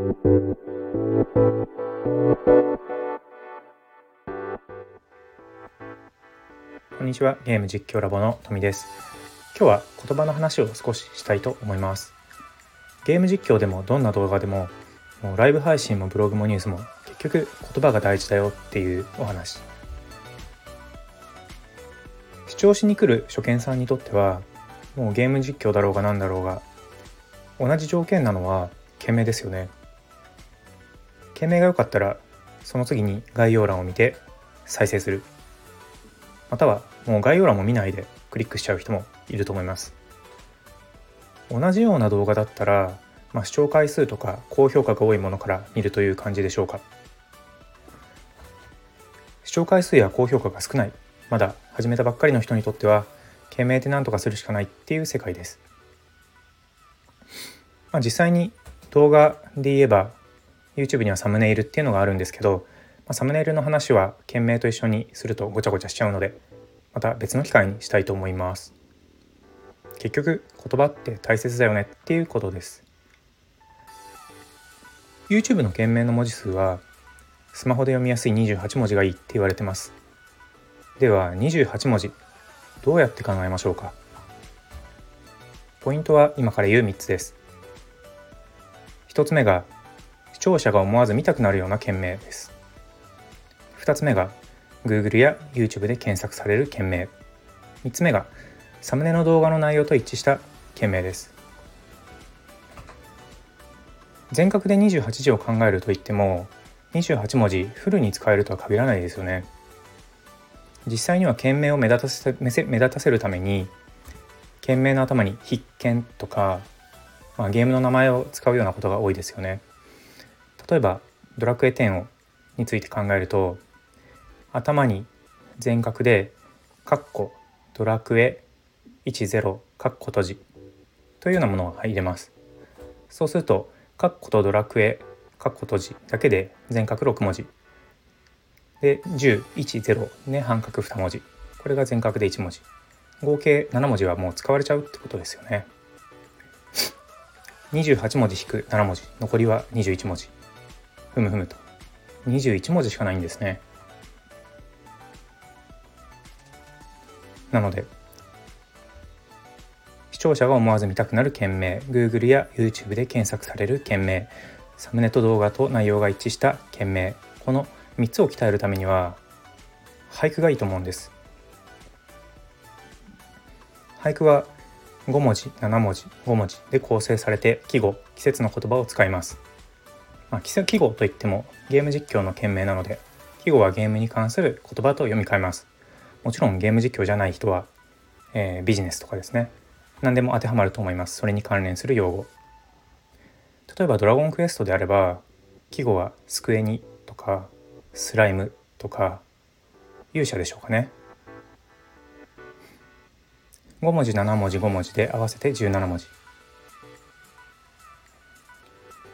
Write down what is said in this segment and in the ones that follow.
こんにちは。ゲーム実況ラボの富です。今日は言葉の話を少ししたいと思います。ゲーム実況でもどんな動画でももうライブ配信もブログもニュースも結局言葉が大事だよっていうお話。視聴しに来る初見さんにとってはもうゲーム実況だろうが何だろうが同じ条件なのは件名ですよね。件名が良かったらその次に概要欄を見て再生する。またはもう概要欄も見ないでクリックしちゃう人もいると思います。同じような動画だったら、まあ、視聴回数とか高評価が多いものから見るという感じでしょうか。視聴回数や高評価が少ないまだ始めたばっかりの人にとっては懸命で何とかするしかないっていう世界です、まあ、実際に動画で言えば YouTube にはサムネイルっていうのがあるんですけど、まあ、サムネイルの話は件名と一緒にするとごちゃごちゃしちゃうのでまた別の機会にしたいと思います。結局言葉って大切だよねっていうことです。YouTube の件名の文字数はスマホで読みやすい28文字がいいって言われてます。では28文字どうやって考えましょうか？ポイントは今から言う3つです。1つ目が視聴者が思わず見たくなるような件名です。2つ目が Google や YouTube で検索される件名。3つ目がサムネの動画の内容と一致した件名です。全角で28字を考えるといっても28文字フルに使えるとは限らないですよね。実際には件名を目立たせ目立たせるために件名の頭に必見とか、まあ、ゲームの名前を使うようなことが多いですよね。例えばドラクエ10をについて考えると頭に全角で「カッコドラクエ10カッコ閉じ」というようなものを入れます。そうするとカッコとドラクエカッコ閉じだけで全角6文字。で1010ね半角2文字。これが全角で1文字。合計7文字はもう使われちゃうってことですよね。28文字引く7文字。残りは21文字。ふむふむと。21文字しかないんですね。なので視聴者が思わず見たくなる件名 Google や YouTube で検索される件名サムネと動画と内容が一致した件名この3つを鍛えるためには俳句がいいと思うんです。俳句は5文字7文字5文字で構成されて季語季節の言葉を使います、まあ、季語といってもゲーム実況の件名なので季語はゲームに関する言葉と読み替えます。もちろんゲーム実況じゃない人は、えー、ビジネスとかですね。何でも当てはまると思います。それに関連する用語。例えばドラゴンクエストであれば季語は机にとかスライムとか勇者でしょうかね。5文字7文字5文字で合わせて17文字。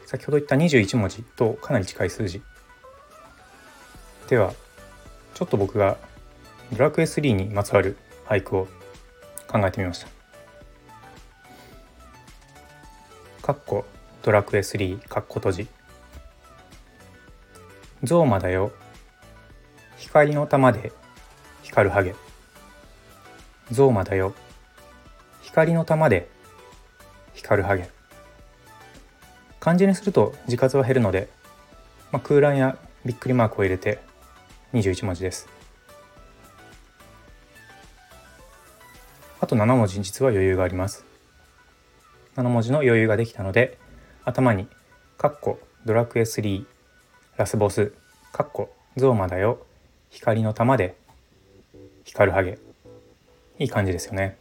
先ほど言った21文字とかなり近い数字。ではちょっと僕がドラクエ3にまつわる俳句を考えてみました。かっこドラクエ3かっこ閉じ。ゾーマだよ。光の玉で光るハゲ。ゾーマだよ。光の玉で光るハゲ。漢字にすると字数は減るので、まあ、空欄やびっくりマークを入れて21文字です。あと7文字実は余裕があります。7文字の余裕ができたので頭に「カッコドラクエ3ラスボス」「カッコゾーマだよ光の玉で光るハゲ」いい感じですよね。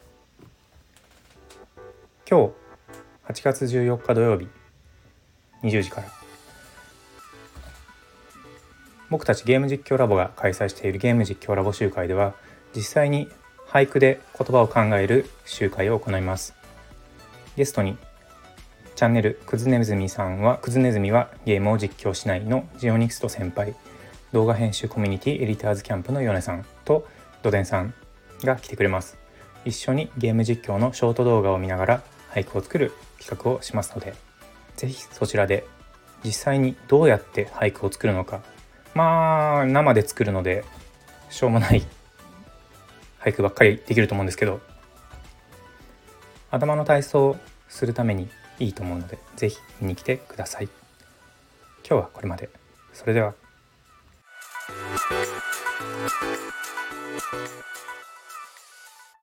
今日8月14日土曜日。20時から。僕たちゲーム実況ラボが開催しているゲーム実況ラボ集会では実際に俳句で言葉を考える集会を行います。ゲストにチャンネルくずねずみさんはくずねずみはゲームを実況しないのジオニクスト先輩動画編集コミュニティエディターズキャンプのヨネさんとドデンさんが来てくれます。一緒にゲーム実況のショート動画を見ながら俳句を作る企画をしますので是非そちらで実際にどうやって俳句を作るのかまあ生で作るのでしょうもない俳句ばっかりできると思うんですけど頭の体操するためにいいと思うので是非見に来てください。今日はこれまで。それでは。